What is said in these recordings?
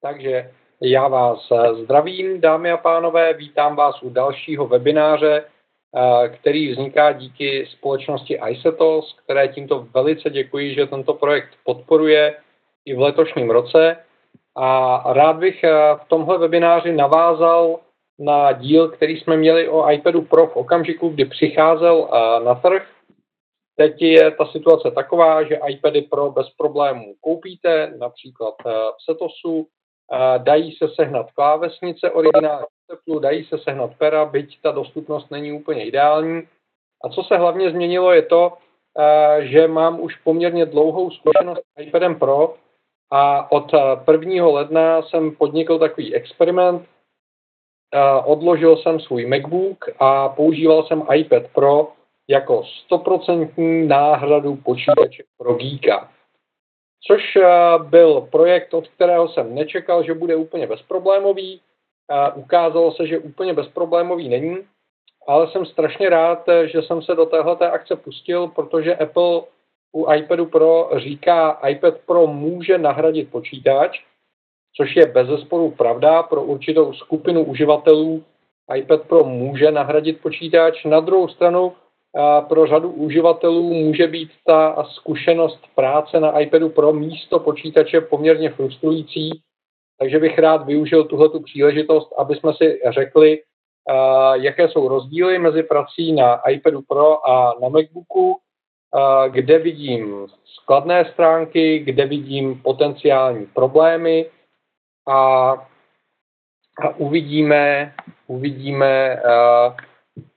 Takže já vás zdravím, dámy a pánové, vítám vás u dalšího webináře, který vzniká díky společnosti iSetos, které tímto velice děkuji, že tento projekt podporuje i v letošním roce. A rád bych v tomhle webináři navázal na díl, který jsme měli o iPadu Pro v okamžiku, kdy přicházel na trh Teď je ta situace taková, že iPady Pro bez problémů koupíte, například eh, v Setosu, eh, dají se sehnat klávesnice originální Apple, dají se sehnat pera, byť ta dostupnost není úplně ideální. A co se hlavně změnilo je to, eh, že mám už poměrně dlouhou zkušenost s iPadem Pro a od 1. ledna jsem podnikl takový experiment. Odložil jsem svůj MacBook a používal jsem iPad Pro jako stoprocentní náhradu počítače pro Geeka. Což eh, byl projekt, od kterého jsem nečekal, že bude úplně bezproblémový. Ukázalo se, že úplně bezproblémový není, ale jsem strašně rád, že jsem se do téhleté akce pustil, protože Apple u iPadu Pro říká, iPad Pro může nahradit počítač, což je bez zesporu pravda pro určitou skupinu uživatelů. iPad Pro může nahradit počítač. Na druhou stranu pro řadu uživatelů může být ta zkušenost práce na iPadu Pro místo počítače poměrně frustrující, takže bych rád využil tuhle příležitost, aby jsme si řekli, jaké jsou rozdíly mezi prací na iPadu Pro a na MacBooku, kde vidím skladné stránky, kde vidím potenciální problémy a, a uvidíme, uvidíme,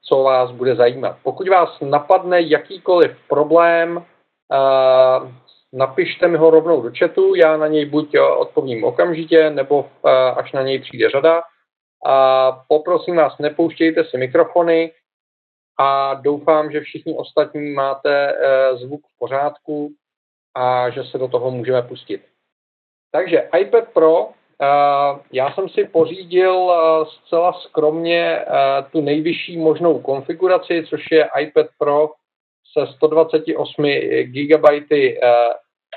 co vás bude zajímat. Pokud vás napadne jakýkoliv problém, uh, napište mi ho rovnou do chatu, já na něj buď odpovím okamžitě, nebo uh, až na něj přijde řada. A poprosím vás, nepouštějte si mikrofony a doufám, že všichni ostatní máte zvuk v pořádku a že se do toho můžeme pustit. Takže iPad Pro Eh, já jsem si pořídil eh, zcela skromně eh, tu nejvyšší možnou konfiguraci, což je iPad Pro se 128 GB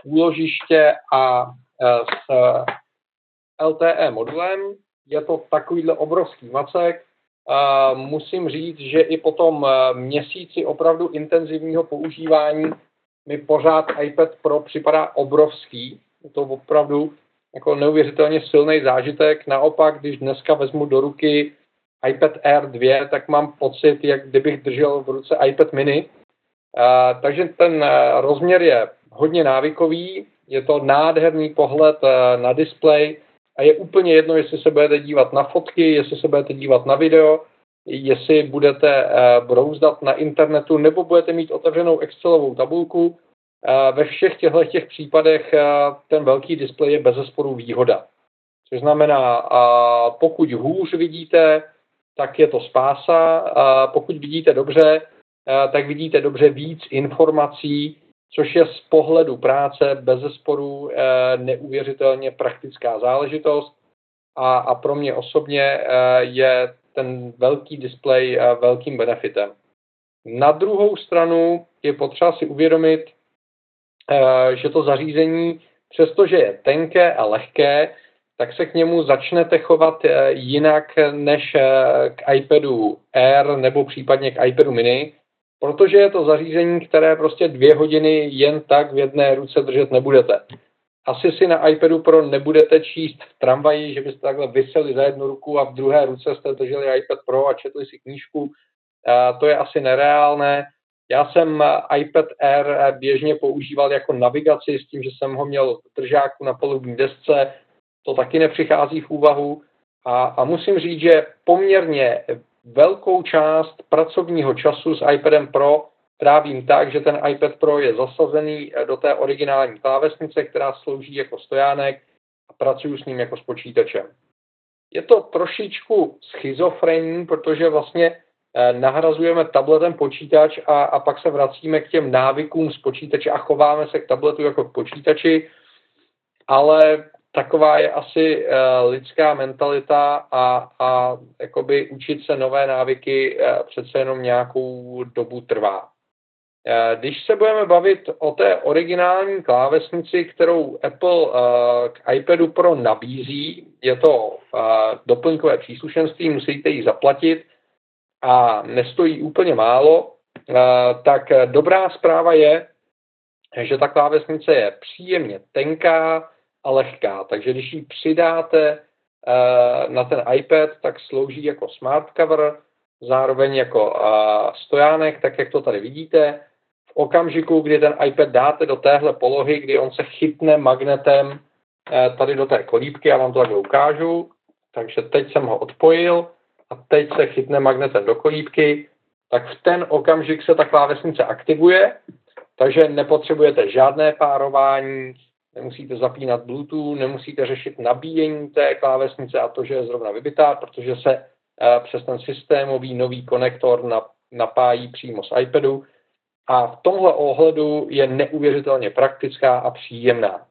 úložiště a s LTE modulem. Je to takovýhle obrovský macek. Musím říct, že i po tom měsíci opravdu intenzivního používání mi pořád iPad Pro připadá obrovský. To opravdu jako neuvěřitelně silný zážitek. Naopak, když dneska vezmu do ruky iPad Air 2, tak mám pocit, jak kdybych držel v ruce iPad mini. Uh, takže ten uh, rozměr je hodně návykový, je to nádherný pohled uh, na displej a je úplně jedno, jestli se budete dívat na fotky, jestli se budete dívat na video, jestli budete brouzdat na internetu nebo budete mít otevřenou Excelovou tabulku, ve všech těchto těch případech ten velký displej je bez zesporu výhoda. Což znamená, pokud hůř vidíte, tak je to spása. Pokud vidíte dobře, tak vidíte dobře víc informací, což je z pohledu práce bez zesporu neuvěřitelně praktická záležitost. A, a pro mě osobně je ten velký displej velkým benefitem. Na druhou stranu je potřeba si uvědomit, že to zařízení, přestože je tenké a lehké, tak se k němu začnete chovat eh, jinak než eh, k iPadu Air nebo případně k iPadu mini, protože je to zařízení, které prostě dvě hodiny jen tak v jedné ruce držet nebudete. Asi si na iPadu Pro nebudete číst v tramvaji, že byste takhle vyseli za jednu ruku a v druhé ruce jste drželi iPad Pro a četli si knížku. To je asi nereálné. Já jsem eh, iPad Air eh, běžně používal jako navigaci s tím, že jsem ho měl v držáku na palubní desce. To taky nepřichází v úvahu. A, a musím říct, že poměrně velkou část pracovního času s iPadem Pro trávím tak, že ten iPad Pro je zasazený eh, do té originální klávesnice, která slouží jako stojánek a pracuji s ním jako s počítačem. Je to trošičku schizofrenní, protože vlastně nahrazujeme tabletem počítač a, a pak se vracíme k těm návykům z počítače a chováme se k tabletu jako k počítači, ale taková je asi uh, lidská mentalita a, a jakoby učit se nové návyky uh, přece jenom nějakou dobu trvá. Když se budeme bavit o té originální klávesnici, kterou Apple k iPadu Pro nabízí, je to doplňkové příslušenství, musíte ji zaplatit a nestojí úplně málo, tak dobrá zpráva je, že ta klávesnice je příjemně tenká a lehká, takže když ji přidáte na ten iPad, tak slouží jako smart cover, zároveň jako stojánek, tak jak to tady vidíte. V okamžiku, kdy ten iPad dáte do téhle polohy, kdy on se chytne magnetem tady do té kolíbky, já vám to takhle ukážu, takže teď jsem ho odpojil a teď se chytne magnetem do kolíbky, tak v ten okamžik se ta klávesnice aktivuje, takže nepotřebujete žádné párování, nemusíte zapínat Bluetooth, nemusíte řešit nabíjení té klávesnice a to, že je zrovna vybitá, protože se eh, přes ten systémový nový konektor napájí přímo z iPadu a v tomhle ohledu je neuvěřitelně praktická a příjemná.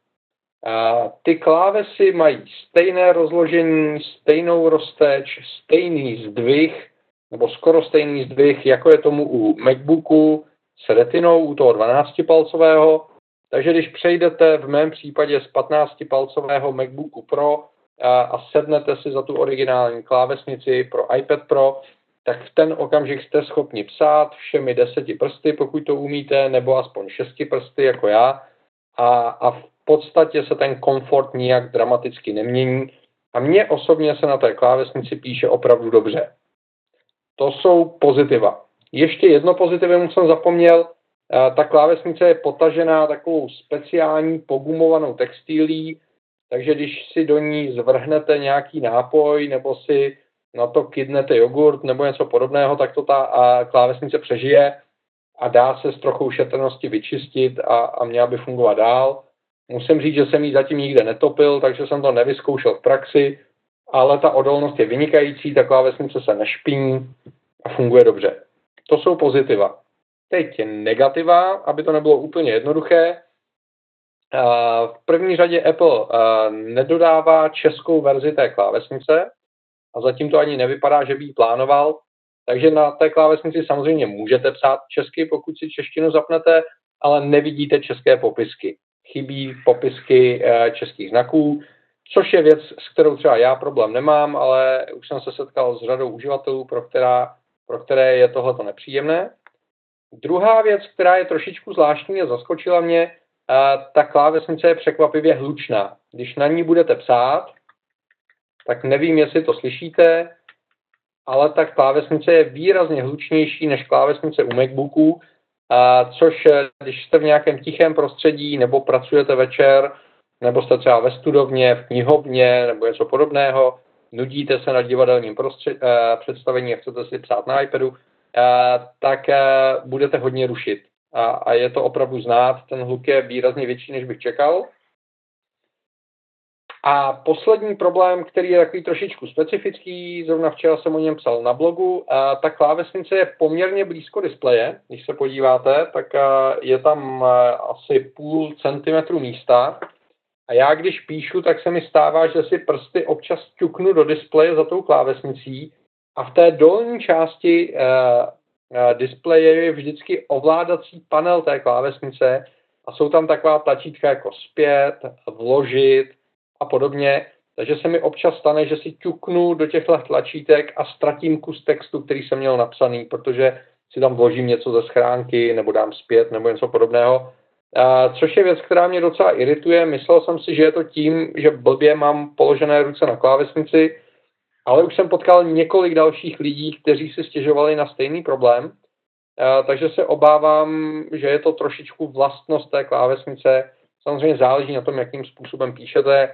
Ty klávesy mají stejné rozložení, stejnou rozteč, stejný zdvih, nebo skoro stejný zdvih, jako je tomu u MacBooku s retinou, u toho 12-palcového. Takže když přejdete v mém případě z 15-palcového MacBooku Pro a, a sednete si za tu originální klávesnici pro iPad Pro, tak v ten okamžik jste schopni psát všemi deseti prsty, pokud to umíte, nebo aspoň šesti prsty, jako já. A, a v podstatě se ten komfort nijak dramaticky nemění. A mně osobně se na té klávesnici píše opravdu dobře. To jsou pozitiva. Ještě jedno pozitivum jsem zapomněl, ta klávesnice je potažená takovou speciální pogumovanou textilí, takže když si do ní zvrhnete nějaký nápoj nebo si na to kydnete jogurt nebo něco podobného, tak to ta klávesnice přežije a dá se s trochou šetrnosti vyčistit a, a měla by fungovat dál. Musím říct, že jsem ji zatím nikde netopil, takže jsem to nevyzkoušel v praxi, ale ta odolnost je vynikající, ta klávesnice se nešpiní a funguje dobře. To jsou pozitiva. Teď je negativa, aby to nebylo úplně jednoduché. V první řadě Apple nedodává českou verzi té klávesnice a zatím to ani nevypadá, že by ji plánoval. Takže na té klávesnici samozřejmě můžete psát česky, pokud si češtinu zapnete, ale nevidíte české popisky. Chybí popisky e, českých znaků, což je věc, s kterou třeba já problém nemám, ale už jsem se setkal s řadou uživatelů, pro, která, pro které je tohleto nepříjemné. Druhá věc, která je trošičku zvláštní a zaskočila mě, ta klávesnice je překvapivě hlučná. Když na ní budete psát, tak nevím, jestli to slyšíte, ale ta klávesnice je výrazně hlučnější než klávesnice u MacBooku, což když jste v nějakém tichém prostředí nebo pracujete večer, nebo jste třeba ve studovně, v knihovně nebo něco podobného, nudíte se na divadelním prostřed, představení a chcete si psát na iPadu, tak budete hodně rušit. A, a je to opravdu znát, ten hluk je výrazně větší, než bych čekal. A poslední problém, který je takový trošičku specifický, zrovna včera jsem o něm psal na blogu, a ta klávesnice je poměrně blízko displeje, když se podíváte, tak je tam asi půl centimetru místa. A já když píšu, tak se mi stává, že si prsty občas ťuknu do displeje za tou klávesnicí a v té dolní části displeje je vždycky ovládací panel té klávesnice a jsou tam taková tlačítka jako zpět, vložit a podobně. Takže se mi občas stane, že si ťuknu do těchto tlačítek a ztratím kus textu, který jsem měl napsaný, protože si tam vložím něco ze schránky nebo dám zpět nebo něco podobného. Uh, což je věc, která mě docela irituje. Myslel jsem si, že je to tím, že blbě mám položené ruce na klávesnici, ale už jsem potkal několik dalších lidí, kteří si stěžovali na stejný problém, takže se obávám, že je to trošičku vlastnost té klávesnice. Samozřejmě záleží na tom, jakým způsobem píšete.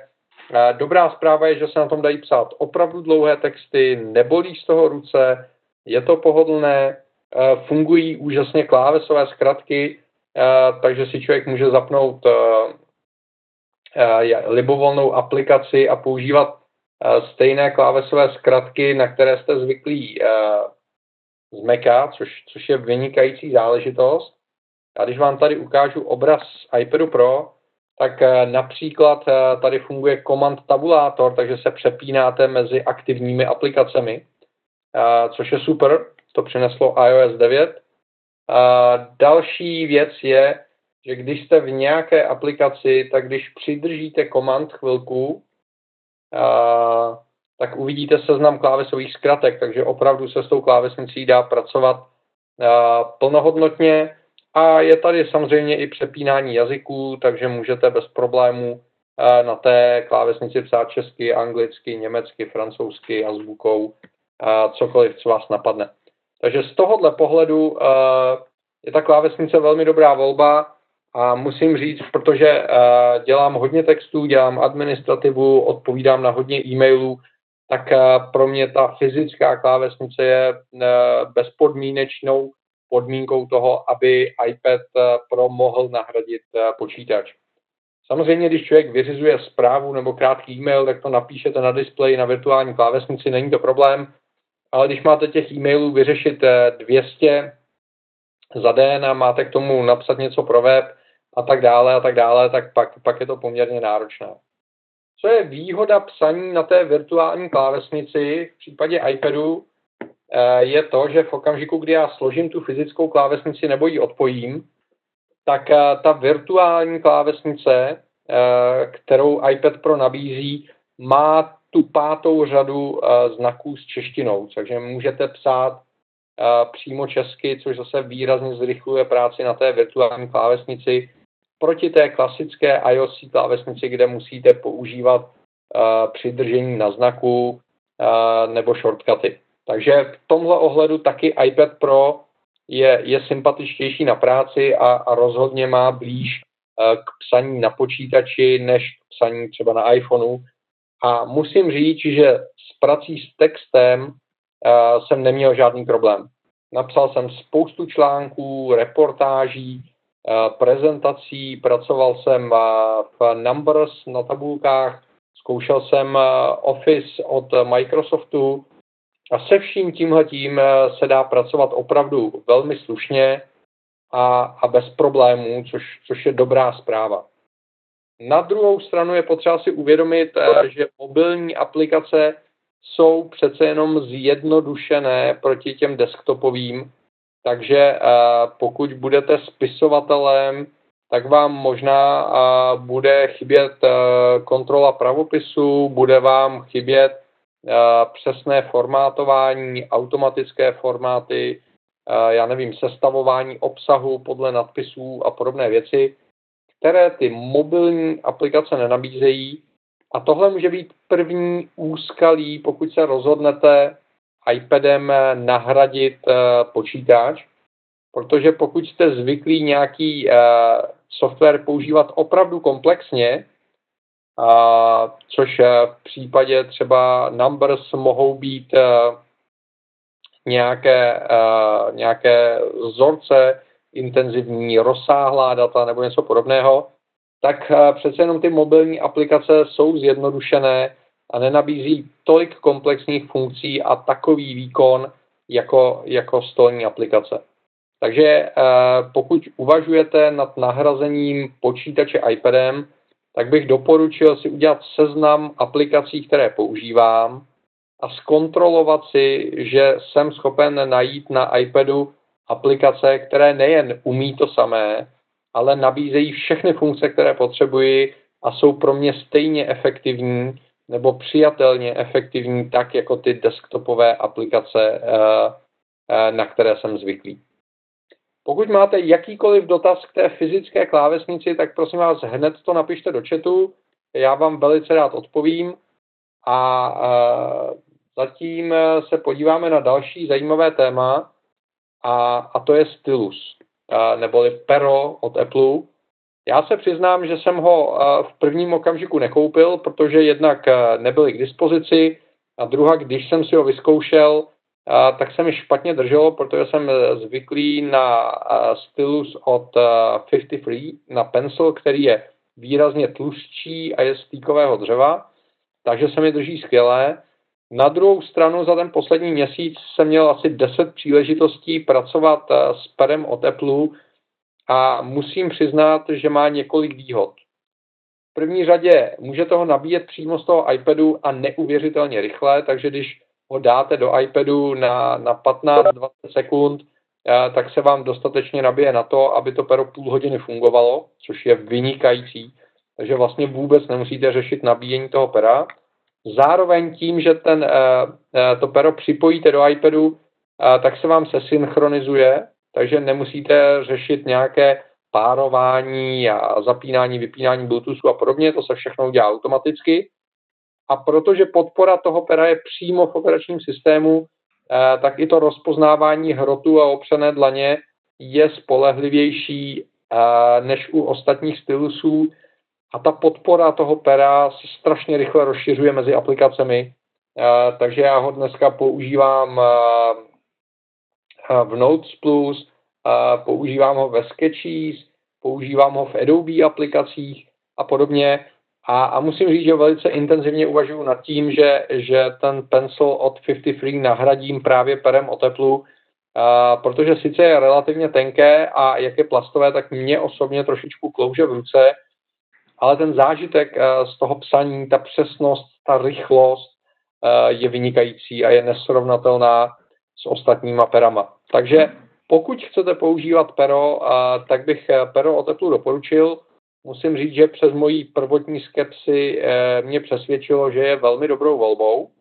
Dobrá zpráva je, že se na tom dají psát opravdu dlouhé texty, nebolí z toho ruce, je to pohodlné, fungují úžasně klávesové zkratky, takže si člověk může zapnout libovolnou aplikaci a používat Eh, stejné klávesové zkratky, na které jste zvyklí eh, z Maca, což, což je vynikající záležitost. A když vám tady ukážu obraz iPadu Pro, tak eh, například tady funguje command tabulátor, takže se přepínáte mezi aktivními aplikacemi, což je super, to přineslo iOS 9. A další věc je, že když jste v nějaké aplikaci, tak když přidržíte komand chvilku, tak uvidíte seznam klávesových zkratek, takže opravdu se s tou klávesnicí dá pracovat plnohodnotně. A je tady samozřejmě i přepínání jazyků, takže můžete bez problémů na té klávesnici psát česky, anglicky, německy, francouzsky, azbukou, cokoliv, co vás napadne. Takže z tohohle pohledu je ta klávesnice velmi dobrá volba a musím říct, protože dělám hodně textů, dělám administrativu, odpovídám na hodně e-mailů, tak pro mě ta fyzická klávesnice je bezpodmínečnou podmínkou toho, aby iPad Pro mohl nahradit počítač. Samozřejmě, když člověk vyřizuje zprávu nebo krátký e-mail, tak to napíšete na displeji na virtuální klávesnici, není to problém, ale když máte těch e-mailů vyřešit 200 eh, za den a máte k tomu napsat něco pro web a tak dále a tak dále, tak pak, pak je to poměrně náročné. Co je výhoda psaní na té virtuální klávesnici v případě iPadu, eh, je to, že v okamžiku, kdy já složím tu fyzickou klávesnici nebo ji odpojím, tak eh, ta virtuální klávesnice, eh, kterou iPad Pro nabízí, má tu pátou řadu eh, znaků s češtinou, takže můžete psát přímo česky, což zase výrazně zrychluje práci na té virtuální klávesnici proti té klasické iOS klávesnici, kde musíte používat přidržení na znaku nebo shortcuty. Takže v tomhle ohledu taky iPad Pro je, je sympatičtější na práci a, a rozhodně má blíž eh, k psaní na počítači než k psaní třeba na iPhoneu. A musím říct, že s prací s textem uh, jsem neměl žádný problém. Napsal jsem spoustu článků, reportáží, uh, prezentací, pracoval jsem v Numbers na tabulkách, zkoušel jsem Office od Microsoftu, a se vším tímhletím eh, se dá pracovat opravdu velmi slušně a, a bez problémů, což, což je dobrá zpráva. Na druhou stranu je potřeba si uvědomit, eh, že mobilní aplikace jsou přece jenom zjednodušené proti těm desktopovým, takže eh, pokud budete spisovatelem, tak vám možná bude chybět kontrola pravopisu, bude vám chybět přesné formátování, automatické formáty, já nevím, sestavování obsahu podle nadpisů a podobné věci, které ty mobilní aplikace nenabízejí. A tohle může být první úskalí, pokud se rozhodnete iPadem nahradit e, počítač, protože pokud jste zvyklí nějaký e, software používat opravdu komplexně, což eh, v případě třeba numbers mohou být eh, nějaké, eh, nějaké vzorce, intenzivní, rozsáhlá data nebo něco podobného, tak přece jenom ty mobilní aplikace jsou zjednodušené a nenabízí tolik komplexních funkcí a takový výkon jako, jako stolní aplikace. Takže pokud uvažujete nad nahrazením počítače iPadem, tak bych doporučil si udělat seznam aplikací, které používám a zkontrolovat si, že jsem schopen najít na iPadu aplikace, které nejen umí to samé, ale nabízejí všechny funkce, které potřebuji a jsou pro mě stejně efektivní nebo přijatelně efektivní tak jako ty desktopové aplikace, eh, eh, na které jsem zvyklý. Pokud máte jakýkoliv dotaz k té fyzické klávesnici, tak prosím vás hned to napište do chatu, já vám velice rád odpovím a zatím se podíváme na další zajímavé téma a, a to je stylus, neboli pero od Apple. Já se přiznám, že jsem ho v prvním okamžiku nekoupil, protože jednak nebyly k dispozici a druhá, když jsem si ho vyzkoušel, tak se mi špatně drželo, protože jsem zvyklý na stylus od 53, na pencil, který je výrazně tlustší a je z týkového dřeva, takže se mi drží skvěle. Na druhou stranu za ten poslední měsíc jsem měl asi 10 příležitostí pracovat s perem od Apple a musím přiznat, že má několik výhod. V první řadě můžete ho nabíjet přímo z toho iPadu a neuvěřitelně rychle, takže když ho dáte do iPadu na, na 15-20 sekund, tak se vám dostatečně nabije na to, aby to pero půl hodiny fungovalo, což je vynikající. Takže vlastně vůbec nemusíte řešit nabíjení toho pera. Zároveň tím, že ten, to pero připojíte do iPadu, tak se vám se synchronizuje, takže nemusíte řešit nějaké párování a zapínání, vypínání Bluetoothu a podobně, to se všechno udělá automaticky. A protože podpora toho pera je přímo v operačním systému, eh, tak i to rozpoznávání hrotu a opřené dlaně je spolehlivější eh, než u ostatních stylusů a ta podpora toho pera se strašně rychle rozšiřuje mezi aplikacemi, eh, takže já ho dneska používám v Notes Plus, používám ho ve Sketches, používám ho v Adobe aplikacích a podobně. A, a musím říct, že velice intenzivně uvažuji nad tím, že, že ten pencil od 53 nahradím právě perem o teplu, a, protože sice je relativně tenké a jak je plastové, tak mě osobně trošičku klouže v ruce, ale ten zážitek z toho psaní, ta přesnost, ta rychlost je vynikající a je nesrovnatelná s ostatníma perama. Takže pokud chcete používat pero, tak bych pero o teplu doporučil. Musím říct, že přes mojí prvotní skepsy eh, mě přesvědčilo, že je velmi dobrou volbou.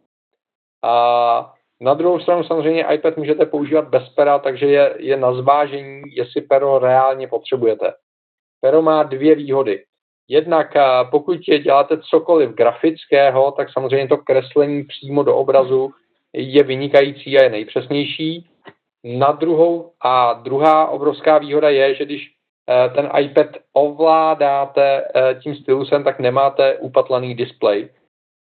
A na druhou stranu samozřejmě iPad můžete používat bez pera, takže je, je na zvážení, jestli pero reálně potřebujete. Pero má dvě výhody. Jednak eh, pokud děláte cokoliv grafického, tak samozřejmě to kreslení přímo do obrazu je vynikající a je nejpřesnější. Na druhou a druhá obrovská výhoda je, že když ten iPad ovládáte eh, tím stylusem, tak nemáte upatlaný displej,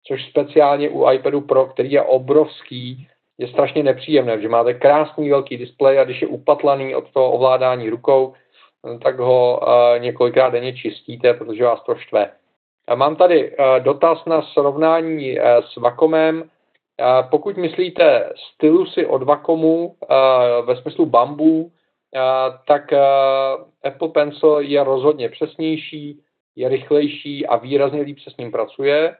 což speciálně u iPadu Pro, který je obrovský, je strašně nepříjemné, že máte krásný velký displej a když je upatlaný od toho ovládání rukou, tak ho eh, několikrát denně čistíte, protože vás to štve. Mám tady dotaz na srovnání s Wacomem. Pokud myslíte stylusy od Vakomu ve smyslu bambu, tak Apple Pencil je rozhodně přesnější, je rychlejší a výrazně líp se s ním pracuje.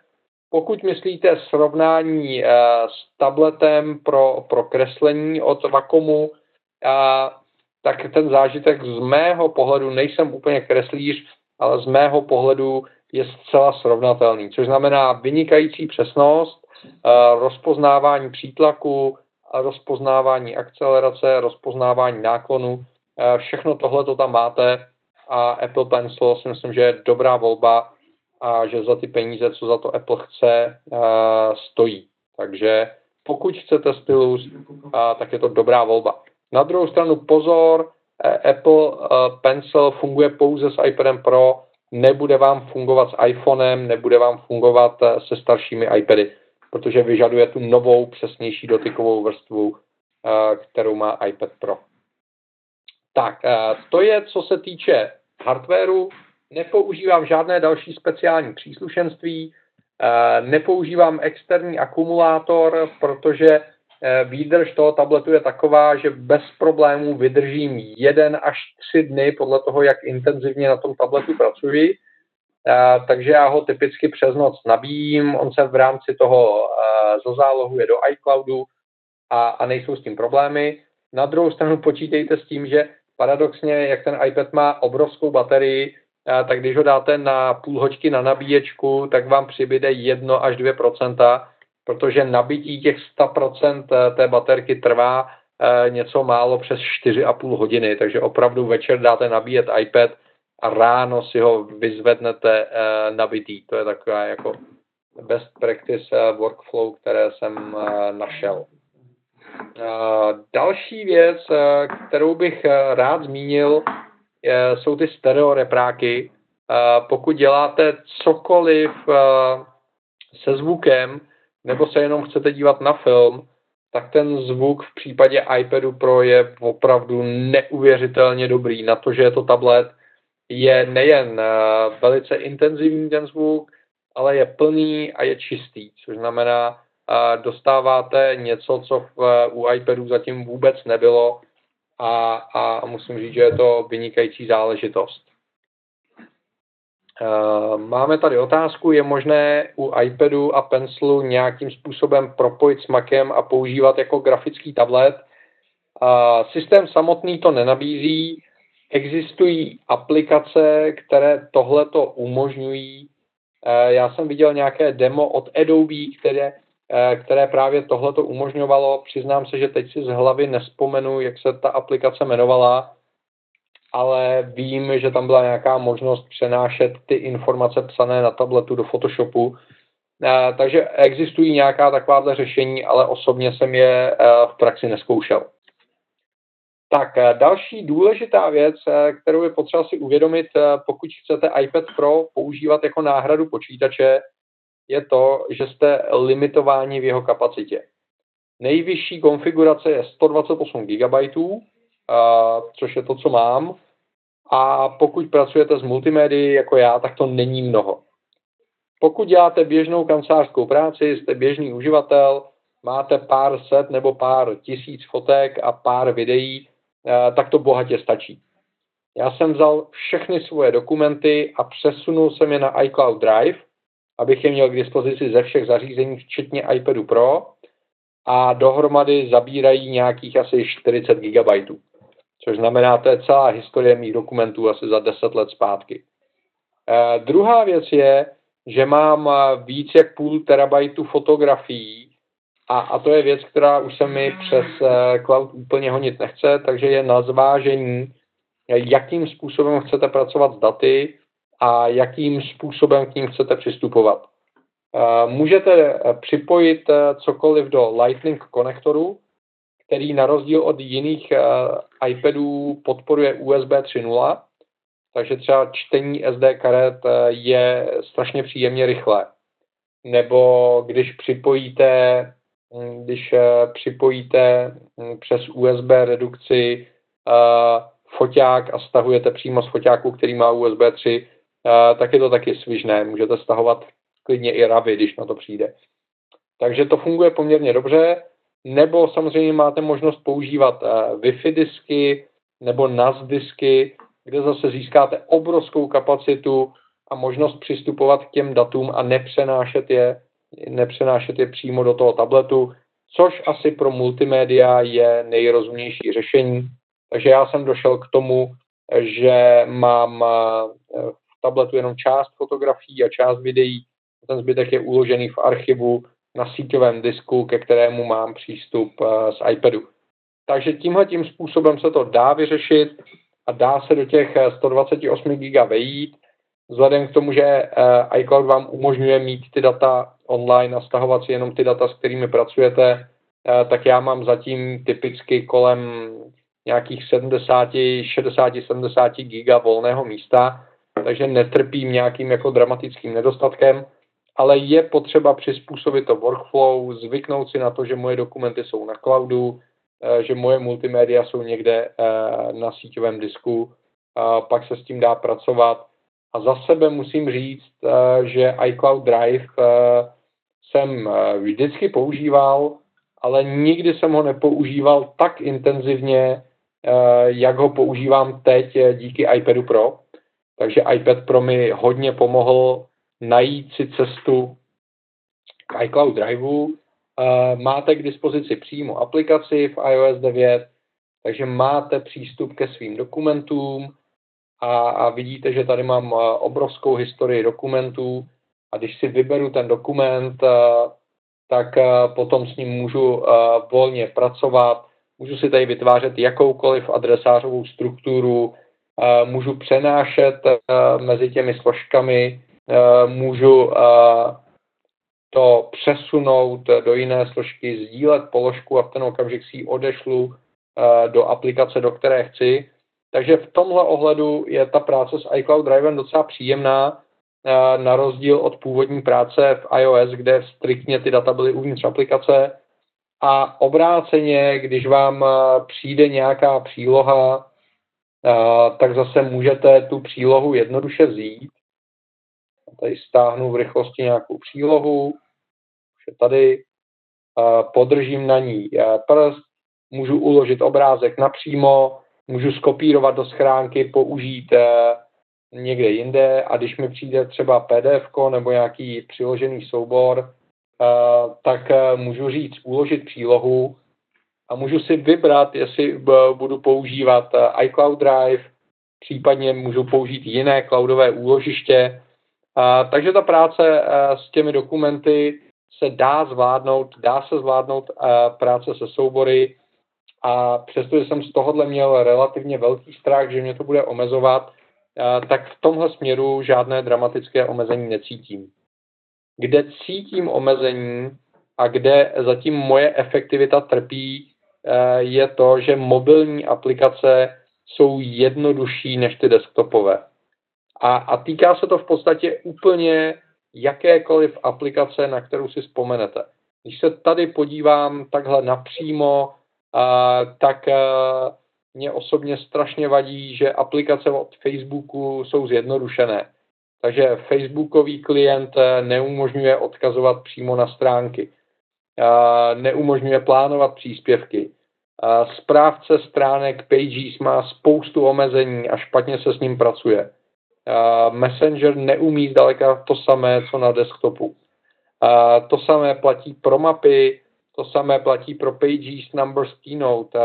Pokud myslíte srovnání s tabletem pro, pro kreslení od Vakomu, tak ten zážitek z mého pohledu, nejsem úplně kreslíř, ale z mého pohledu je zcela srovnatelný, což znamená vynikající přesnost, rozpoznávání přítlaku, rozpoznávání akcelerace, rozpoznávání náklonu. Všechno tohle to tam máte a Apple Pencil si myslím, že je dobrá volba a že za ty peníze, co za to Apple chce, stojí. Takže pokud chcete stylus, tak je to dobrá volba. Na druhou stranu pozor, e, Apple Pencil funguje pouze s iPadem Pro, nebude vám fungovat s iPhonem, nebude vám fungovat se staršími iPady protože vyžaduje tu novou, přesnější dotykovou vrstvu, eh, kterou má iPad Pro. Tak, eh, to je, co se týče hardwareu. Nepoužívám žádné další speciální příslušenství, eh, nepoužívám externí akumulátor, protože výdrž toho tabletu je taková, že bez problémů vydržím jeden až tři dny podle toho, jak intenzivně na tom tabletu pracuji takže já ho typicky přes noc nabíjím, on se v rámci toho zazálohuje do iCloudu a, a nejsou s tím problémy. Na druhou stranu počítejte s tím, že paradoxně, jak ten iPad má obrovskou baterii, tak když ho dáte na půl hoďky na nabíječku, tak vám přibyde 1 až 2% protože nabití těch 100% té baterky trvá něco málo přes 4,5 hodiny, takže opravdu večer dáte nabíjet iPad a ráno si ho vyzvednete uh, nabitý. To je taková jako best practice uh, workflow, které jsem uh, našel. Další věc, kterou bych rád zmínil, jsou ty stereo repráky. Uh, pokud děláte cokoliv se zvukem, nebo se jenom chcete dívat na film, tak ten zvuk v případě iPadu Pro je opravdu neuvěřitelně dobrý. Na to, že je to tablet, je nejen eh, velice intenzivní ten zvuk, ale je plný a je čistý, což znamená, eh, dostáváte něco, co v, eh, u iPadu zatím vůbec nebylo a, a musím říct, že je to vynikající záležitost. Máme tady otázku, je možné u iPadu a Pencilu nějakým způsobem propojit s Macem a používat jako grafický tablet? Systém samotný to nenabízí, existují aplikace, které tohle to umožňují. Já jsem viděl nějaké demo od Adobe, které, které právě tohle to umožňovalo. Přiznám se, že teď si z hlavy nespomenu, jak se ta aplikace jmenovala, ale vím, že tam byla nějaká možnost přenášet ty informace psané na tabletu do Photoshopu. Takže existují nějaká takováhle řešení, ale osobně jsem je v praxi neskoušel. Tak eh, další důležitá věc, eh, kterou je potřeba si uvědomit, eh, pokud chcete iPad Pro používat jako náhradu počítače, je to, že jste limitováni v jeho kapacitě. Nejvyšší konfigurace je 128 GB, což je to, co mám. A pokud pracujete s multimédií jako já, tak to není mnoho. Pokud děláte běžnou kancelářskou práci, jste běžný uživatel, máte pár set nebo pár tisíc fotek a pár videí, tak to bohatě stačí. Já jsem vzal všechny svoje dokumenty a přesunul jsem je na iCloud Drive, abych je měl k dispozici ze všech zařízení, včetně iPadu Pro, a dohromady zabírají nějakých asi 40 GB. Což znamená, to je celá historie mých dokumentů asi za 10 let zpátky. Eh, druhá věc je, že mám eh, víc jak půl terabajtu fotografií, a, a to je věc, která už se mi přes uh, cloud úplně honit nechce, takže je na zvážení, jakým způsobem chcete pracovat s daty a jakým způsobem k ním chcete přistupovat. Uh, můžete eh, připojit cokoliv do Lightning konektoru, který na rozdíl od jiných iPadů podporuje USB 3.0, takže třeba čtení SD karet je strašně příjemně rychlé. Nebo když připojíte když eh, připojíte mm, přes USB redukci eh, foťák a stahujete přímo z foťáku, který má USB 3, eh, tak je to taky svižné. Můžete stahovat klidně i ravy, když na to přijde. Takže to funguje poměrně dobře. Nebo samozřejmě máte možnost používat Wi-Fi disky nebo NAS disky, kde zase získáte obrovskou kapacitu a možnost přistupovat k těm datům a nepřenášet je nepřenášet je přímo do toho tabletu, což asi pro multimédia je nejrozumnější řešení. Takže já jsem došel k tomu, že mám eh, v tabletu jenom část fotografií a část videí. Ten zbytek je uložený v archivu na síťovém disku, ke kterému mám přístup eh, z iPadu. Takže tímhle tím způsobem se to dá vyřešit a dá se do těch 128 GB vejít vzhledem k tomu, že eh, iCloud vám umožňuje mít ty data online a stahovat si jenom ty data, s kterými pracujete, eh, tak já mám zatím typicky kolem nějakých 70, 60, 70 giga volného místa, takže netrpím nějakým jako dramatickým nedostatkem, ale je potřeba přizpůsobit to workflow, zvyknout si na to, že moje dokumenty jsou na cloudu, eh, že moje multimédia jsou někde na síťovém disku, pak se s tím dá pracovat. A za sebe musím říct, eh, že iCloud Drive eh, jsem eh, vždycky používal, ale nikdy jsem ho nepoužíval tak intenzivně, jak ho používám teď díky iPadu Pro. Takže iPad Pro mi hodně pomohl najít si cestu k iCloud Driveu. Máte k dispozici přímo aplikaci v iOS 9, takže máte přístup ke svým dokumentům, a, a vidíte, že tady mám eh, obrovskou historii dokumentů a když si vyberu ten dokument, eh, tak eh, potom s ním můžu volně pracovat, můžu si tady vytvářet jakoukoliv adresářovou strukturu, můžu přenášet mezi těmi složkami, můžu to přesunout do jiné složky, sdílet položku a v ten okamžik si ji odešlu do aplikace, do které chci. Takže v tomhle ohledu je ta práce s iCloud Drivem docela příjemná, eh, na rozdíl od původní práce v iOS, kde striktně ty data byly uvnitř aplikace. A obráceně, když vám eh, přijde nějaká příloha, eh, tak zase můžete tu přílohu jednoduše vzít. Tady stáhnu v rychlosti nějakou přílohu, už je tady, podržím na ní prst, můžu uložit obrázek napřímo, můžu skopírovat do schránky, použít eh, někde jinde a když mi přijde třeba PDF nebo nějaký přiložený soubor, eh, tak eh, můžu říct uložit přílohu a můžu si vybrat, jestli budu používat eh, iCloud Drive, případně můžu použít jiné cloudové úložiště. Takže ta práce eh, s těmi dokumenty se dá zvládnout, dá se zvládnout práce se soubory a přestože jsem z tohohle měl relativně velký strach, že mě to bude omezovat, tak v tomhle směru žádné dramatické omezení necítím. Kde cítím omezení a kde zatím moje efektivita trpí, Eh, je to, že mobilní aplikace jsou jednodušší než ty desktopové. A, a týká se to v podstatě úplně jakékoliv aplikace, na kterou si vzpomenete. Když se tady podívám takhle napřímo, tak a, mě osobně strašně vadí, že aplikace od Facebooku jsou zjednodušené. Takže Facebookový klient eh, neumožňuje odkazovat přímo na stránky, neumožňuje plánovat příspěvky, Správce stránek Pages má spoustu omezení a špatně se s ním pracuje. Messenger neumí zdaleka to samé, co na desktopu. To samé platí pro mapy, to samé platí pro Pages, Numbers, Keynote,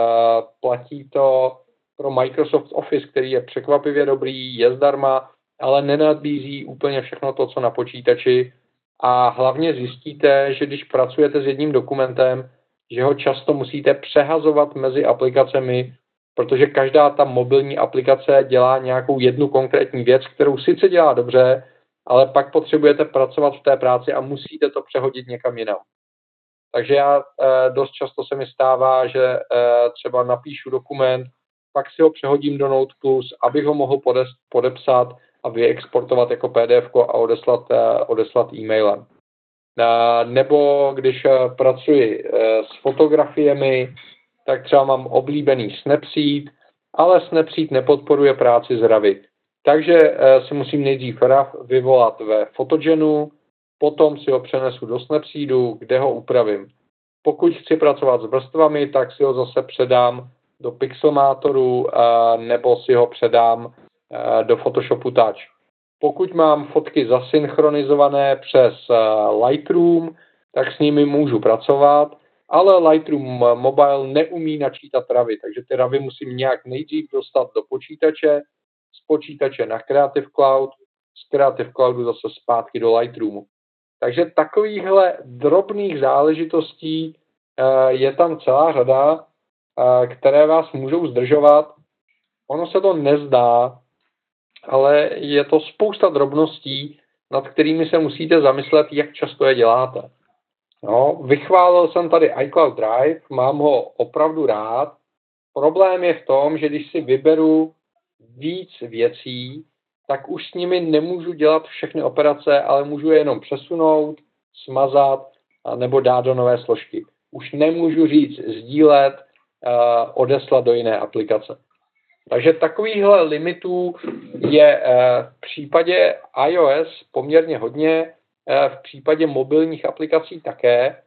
platí to pro Microsoft Office, který je překvapivě dobrý, je zdarma, ale nenabízí úplně všechno to, co na počítači. A hlavně zjistíte, že když pracujete s jedním dokumentem, že ho často musíte přehazovat mezi aplikacemi, protože každá ta mobilní aplikace dělá nějakou jednu konkrétní věc, kterou sice dělá dobře, ale pak potřebujete pracovat v té práci a musíte to přehodit někam jinam. Takže já e, dost často se mi stává, že e, třeba napíšu dokument, pak si ho přehodím do Note+, Plus, abych ho mohl podepsat a vyexportovat jako PDF a odeslat, e, odeslat e-mailem. Nebo když eh, pracuji eh, s fotografiemi, tak třeba mám oblíbený Snapseed, ale Snapseed nepodporuje práci z Ravit. Takže eh, si musím nejdřív RAV vyvolat ve Photogenu, potom si ho přenesu do Snapseedu, kde ho upravím. Pokud chci pracovat s vrstvami, tak si ho zase předám do Pixelmatoru nebo si ho předám do Photoshopu Touch. Pokud mám fotky zasynchronizované přes Lightroom, tak s nimi můžu pracovat, ale Lightroom Mobile neumí načítat ravy, takže ty ravy musím nějak nejdřív dostat do počítače, z počítače na Creative Cloud, z Creative Cloudu zase zpátky do Lightroomu. Takže takovýchhle drobných záležitostí eh, je tam celá řada, eh, které vás můžou zdržovat. Ono se to nezdá, ale je to spousta drobností, nad kterými se musíte zamyslet, jak často je děláte. No, vychválil jsem tady iCloud Drive, mám ho opravdu rád. Problém je v tom, že když si vyberu víc věcí, tak už s nimi nemůžu dělat všechny operace, ale můžu je jenom přesunout, smazat nebo dát do nové složky. Už nemůžu říct sdílet, odeslat do jiné aplikace. Takže takovýchhle limitů je eh, v případě iOS poměrně hodně, eh, v případě mobilních aplikací také.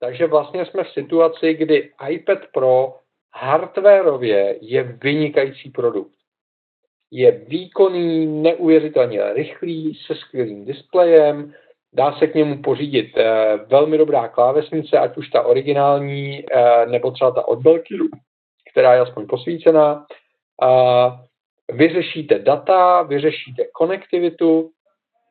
Takže vlastně jsme v situaci, kdy iPad Pro hardwareově je vynikající produkt. Je výkonný, neuvěřitelně rychlý, se skvělým displejem, dá se k němu pořídit eh, velmi dobrá klávesnice, ať už ta originální, nebo třeba ta od Belky, která je aspoň posvícená. Vyřešíte data, vyřešíte konektivitu,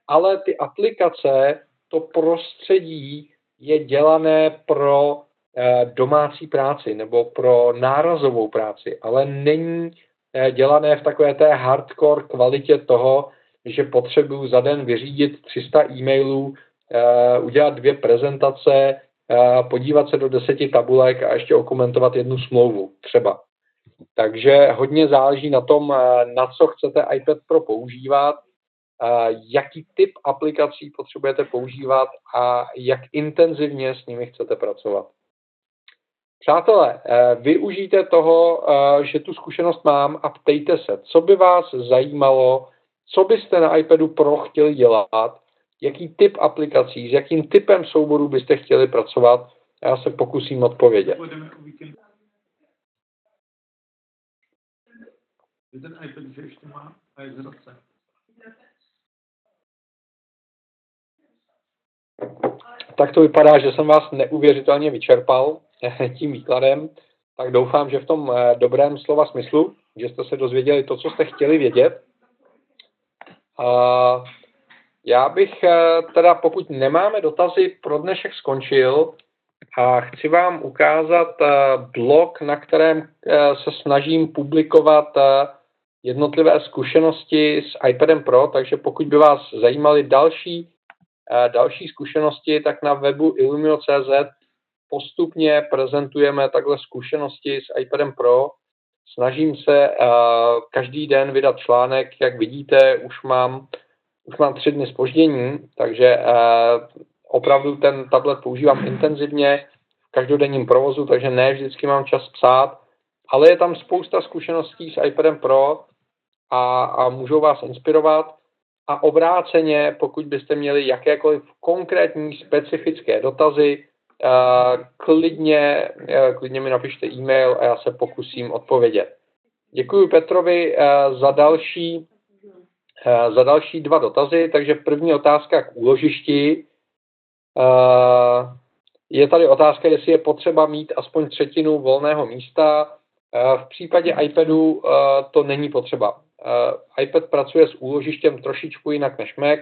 ale ty aplikace, to prostředí je dělané pro eh, domácí práci nebo pro nárazovou práci, ale není eh, dělané v takové té hardcore kvalitě toho, že potřebuju za den vyřídit 300 e-mailů, eh, udělat dvě prezentace, podívat se do deseti tabulek a ještě okomentovat jednu smlouvu třeba. Takže hodně záleží na tom, eh, na co chcete iPad Pro používat, eh, jaký typ aplikací potřebujete používat a jak intenzivně s nimi chcete pracovat. Přátelé, eh, využijte toho, že tu zkušenost mám a ptejte se, co by vás zajímalo, co byste na iPadu Pro chtěli dělat, jaký typ aplikací, s jakým typem souborů byste chtěli pracovat. Já se pokusím odpovědět. ten iPad že ještě má iOS. Tak to vypadá, že jsem vás neuvěřitelně vyčerpal tím výkladem. tak doufám, že v tom dobrém slova smyslu, že jste se dozvěděli to, co jste chtěli vědět. Já bych teda, pokud nemáme dotazy, pro dnešek skončil a chci vám ukázat blog, na kterém se snažím publikovat jednotlivé zkušenosti s iPadem Pro, takže pokud by vás zajímaly další, eh, další zkušenosti, tak na webu illumio.cz postupně prezentujeme takhle zkušenosti s iPadem Pro. Snažím se uh, každý den vydat článek, jak vidíte, už mám, už mám tři dny spoždění, takže uh, opravdu ten tablet používám intenzivně v každodenním provozu, takže ne vždycky mám čas psát, ale je tam spousta zkušeností s iPadem Pro a, a můžou vás inspirovat. A obráceně, pokud byste měli jakékoliv konkrétní specifické dotazy, klidně, uh, klidně mi napište e-mail a já se pokusím odpovědět. Děkuji Petrovi uh, za další, za další dva dotazy. Takže první otázka k úložišti. Je tady otázka, jestli je potřeba mít aspoň třetinu volného místa. V případě iPadu to není potřeba. IPad pracuje s úložištěm trošičku jinak než Mac,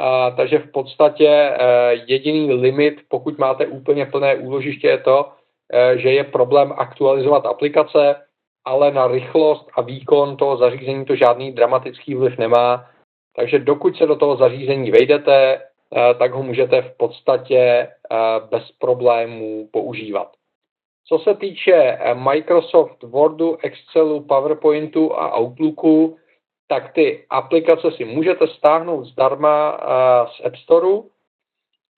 uh, takže v podstatě uh, jediný limit, pokud máte úplně plné úložiště, je to, uh, že je problém aktualizovat aplikace, ale na rychlost a výkon toho zařízení to žádný dramatický vliv nemá. Takže dokud se do toho zařízení vejdete, uh, tak ho můžete v podstatě uh, bez problémů používat. Co se týče eh, Microsoft Wordu, Excelu, PowerPointu a Outlooku, tak ty aplikace si můžete stáhnout zdarma eh, z App Store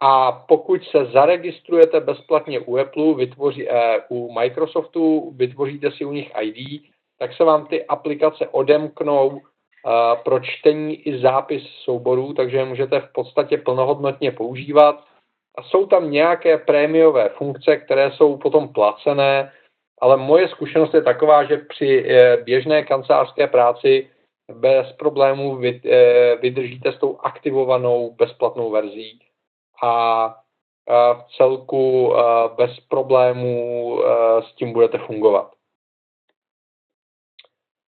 a pokud se zaregistrujete bezplatně u Apple, vytvoří, eh, u Microsoftu, vytvoříte si u nich ID, tak se vám ty aplikace odemknou pro čtení i zápis souborů, takže je můžete v podstatě plnohodnotně používat. A jsou tam nějaké prémiové funkce, které jsou potom placené, ale moje zkušenost je taková, že při eh, běžné kancelářské práci bez problémů eh, vydržíte s tou aktivovanou bezplatnou verzí a v celku bez problémů s tím budete fungovat.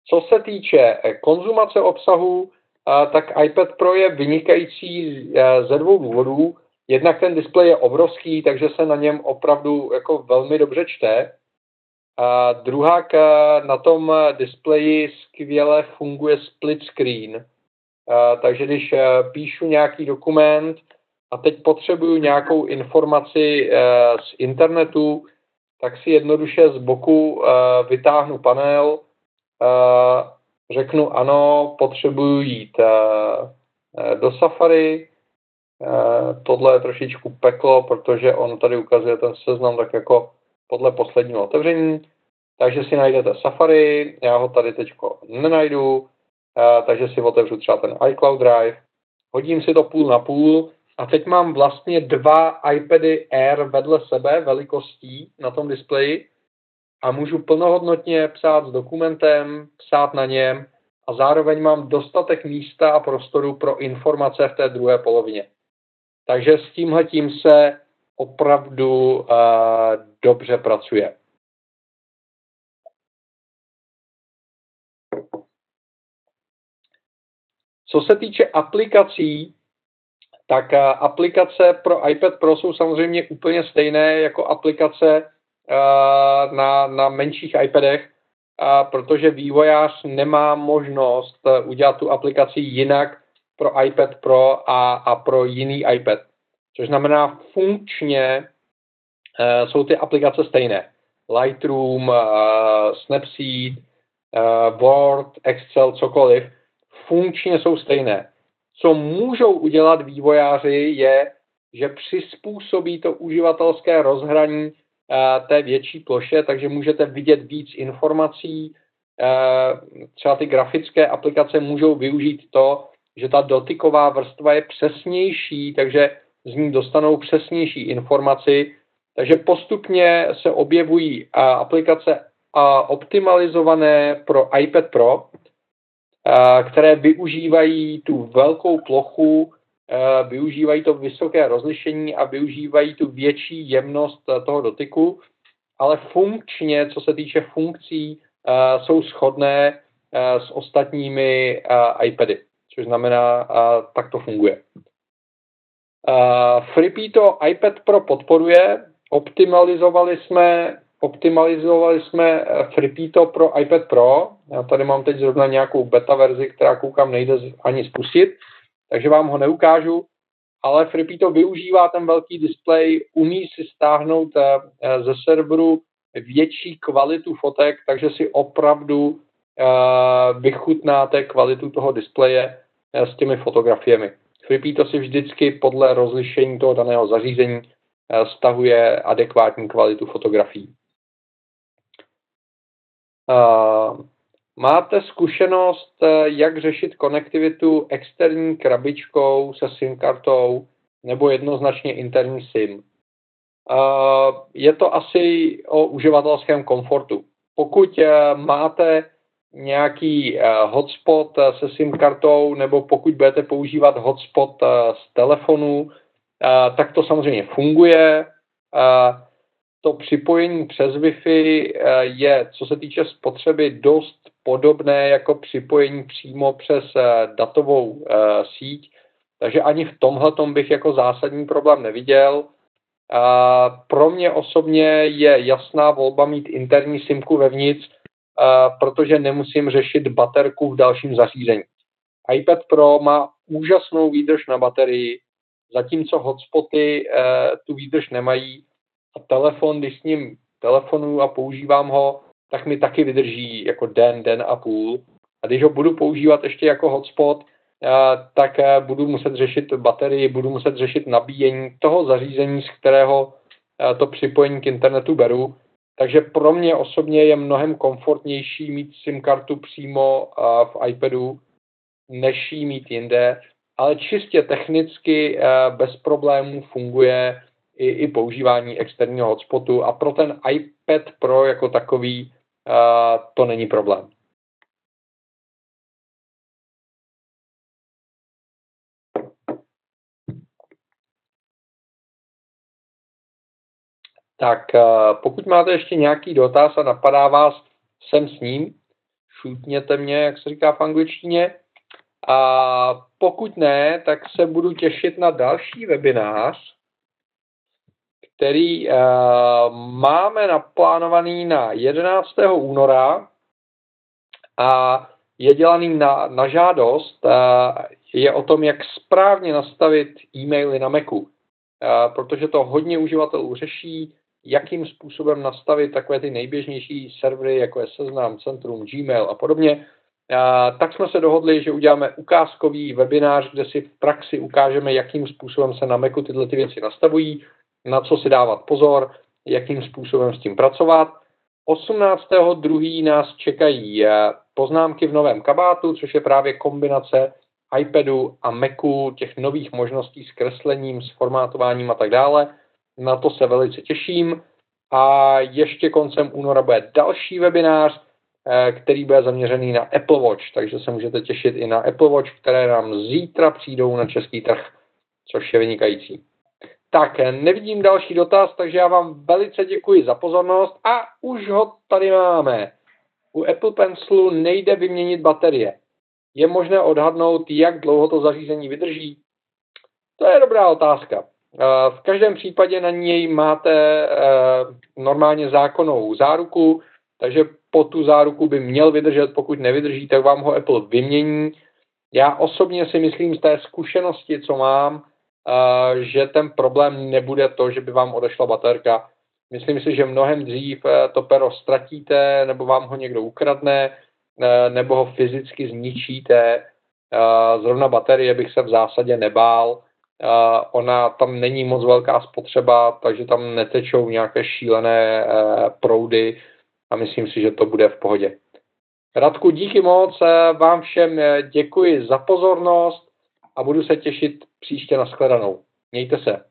Co se týče eh, konzumace obsahu, tak iPad Pro je vynikající ze dvou důvodů. Jednak ten displej je obrovský, takže se na něm opravdu jako velmi dobře čte. A druhá, na tom displeji skvěle funguje split screen. A, takže když píšu nějaký dokument a teď potřebuju nějakou informaci z internetu, tak si jednoduše z boku vytáhnu panel, řeknu ano, potřebuju jít do Safari, Eh, tohle je trošičku peklo, protože on tady ukazuje ten seznam tak jako podle posledního otevření. Takže si najdete Safari, já ho tady teď nenajdu, takže si otevřu třeba ten iCloud Drive, hodím si to půl na půl a teď mám vlastně dva iPady Air vedle sebe velikostí na tom displeji a můžu plnohodnotně psát s dokumentem, psát na něm a zároveň mám dostatek místa a prostoru pro informace v té druhé polovině. Takže s tímhletím se opravdu uh, dobře pracuje. Co se týče aplikací, tak uh, aplikace pro iPad Pro jsou samozřejmě úplně stejné jako aplikace uh, na, na menších iPadech, protože vývojář nemá možnost udělat tu aplikaci jinak, pro iPad Pro a, a pro jiný iPad. Což znamená, funkčně uh, jsou ty aplikace stejné. Lightroom, uh, Snapseed, uh, Word, Excel, cokoliv, funkčně jsou stejné. Co můžou udělat vývojáři je, že přizpůsobí to uživatelské rozhraní uh, té větší ploše, takže můžete vidět víc informací. Uh, třeba ty grafické aplikace můžou využít to, že ta dotyková vrstva je přesnější, takže z ní dostanou přesnější informaci. Takže postupně se objevují aplikace optimalizované pro iPad Pro, které využívají tu velkou plochu, využívají to vysoké rozlišení a využívají tu větší jemnost toho dotyku. ale funkčně, co se týče funkcí, jsou shodné s ostatními iPady, což znamená, tak to funguje. Freepie to iPad Pro podporuje, optimalizovali jsme optimalizovali jsme Freepito pro iPad Pro. Já tady mám teď zrovna nějakou beta verzi, která koukám nejde ani spustit, takže vám ho neukážu, ale Freepito využívá ten velký displej, umí si stáhnout eh, ze serveru větší kvalitu fotek, takže si opravdu eh, vychutnáte kvalitu toho displeje eh, s těmi fotografiemi. Freepito si vždycky podle rozlišení toho daného zařízení stahuje adekvátní kvalitu fotografií. Máte zkušenost, jak řešit konektivitu externí krabičkou se SIM kartou nebo jednoznačně interní SIM? Je to asi o uživatelském komfortu. Pokud máte nějaký e, hotspot e, se SIM kartou nebo pokud budete používat hotspot z telefonu, tak to samozřejmě funguje to připojení přes Wi-Fi eh, je, co se týče spotřeby, dost podobné jako připojení přímo přes eh, datovou eh, síť, takže ani v tomhle bych jako zásadní problém neviděl. Pro mě osobně je jasná volba mít interní simku vevnitř, protože nemusím řešit baterku v dalším zařízení. iPad Pro má úžasnou výdrž na baterii, zatímco hotspoty tu výdrž nemají a telefon, když s ním telefonuju a používám ho, tak mi taky vydrží jako den, den a půl. A když ho budu používat ještě jako hotspot, eh, tak eh, budu muset řešit baterii, budu muset řešit nabíjení toho zařízení, z kterého eh, to připojení k internetu beru. Takže pro mě osobně je mnohem komfortnější mít SIM kartu přímo v iPadu, než ji mít jinde, ale čistě technicky bez problémů funguje i, i používání externího hotspotu a pro ten iPad Pro jako takový uh, to není problém. Tak uh, pokud máte ještě nějaký dotaz a napadá vás, jsem s ním, šutněte mě, jak se říká v angličtině. A pokud ne, tak se budu těšit na další webinář, který uh, máme naplánovaný na 11. února a je dělaný na, na žádost. Uh, je o tom, jak správně nastavit e-maily na Macu, uh, protože to hodně uživatelů řeší, jakým způsobem nastavit takové ty nejběžnější servery, jako je Seznam, Centrum, Gmail a podobně. Tak jsme se dohodli, že uděláme ukázkový webinář, kde si v praxi ukážeme, jakým způsobem se na Macu tyhle ty věci nastavují na co si dávat pozor, jakým způsobem s tím pracovat. 18.2. nás čekají eh, poznámky v novém kabátu, což je právě kombinace iPadu a Macu, těch nových možností s kreslením, s formátováním a tak dále. Na to se velice těším. A ještě koncem února bude další webinář, eh, který bude zaměřený na Apple Watch, takže se můžete těšit i na Apple Watch, které nám zítra přijdou na český trh, což je vynikající. Tak, nevidím další dotaz, takže já vám velice děkuji za pozornost a už ho tady máme. U Apple Pencilu nejde vyměnit baterie. Je možné odhadnout, jak dlouho to zařízení vydrží? To je dobrá otázka. Eh, v každém případě na něj máte eh, normálně zákonnou záruku, takže po tu záruku by měl vydržet, pokud nevydrží, tak vám ho Apple vymění. Já osobně si myslím z té zkušenosti, co mám, že ten problém nebude to, že by vám odešla baterka. Myslím si, že mnohem dřív eh, to pero ztratíte, nebo vám ho někdo ukradne, eh, nebo ho fyzicky zničíte. Eh, zrovna baterie bych se v zásadě nebál. Ona tam není moc velká spotřeba, takže tam netečou nějaké šílené proudy a myslím si, že to bude v pohodě. Radku, díky moc, vám všem děkuji za pozornost a budu se těšit příště na shledanou. Mějte se.